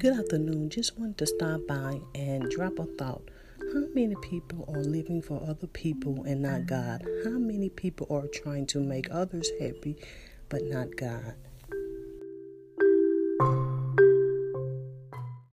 Good afternoon. Just wanted to stop by and drop a thought. How many people are living for other people and not God? How many people are trying to make others happy but not God?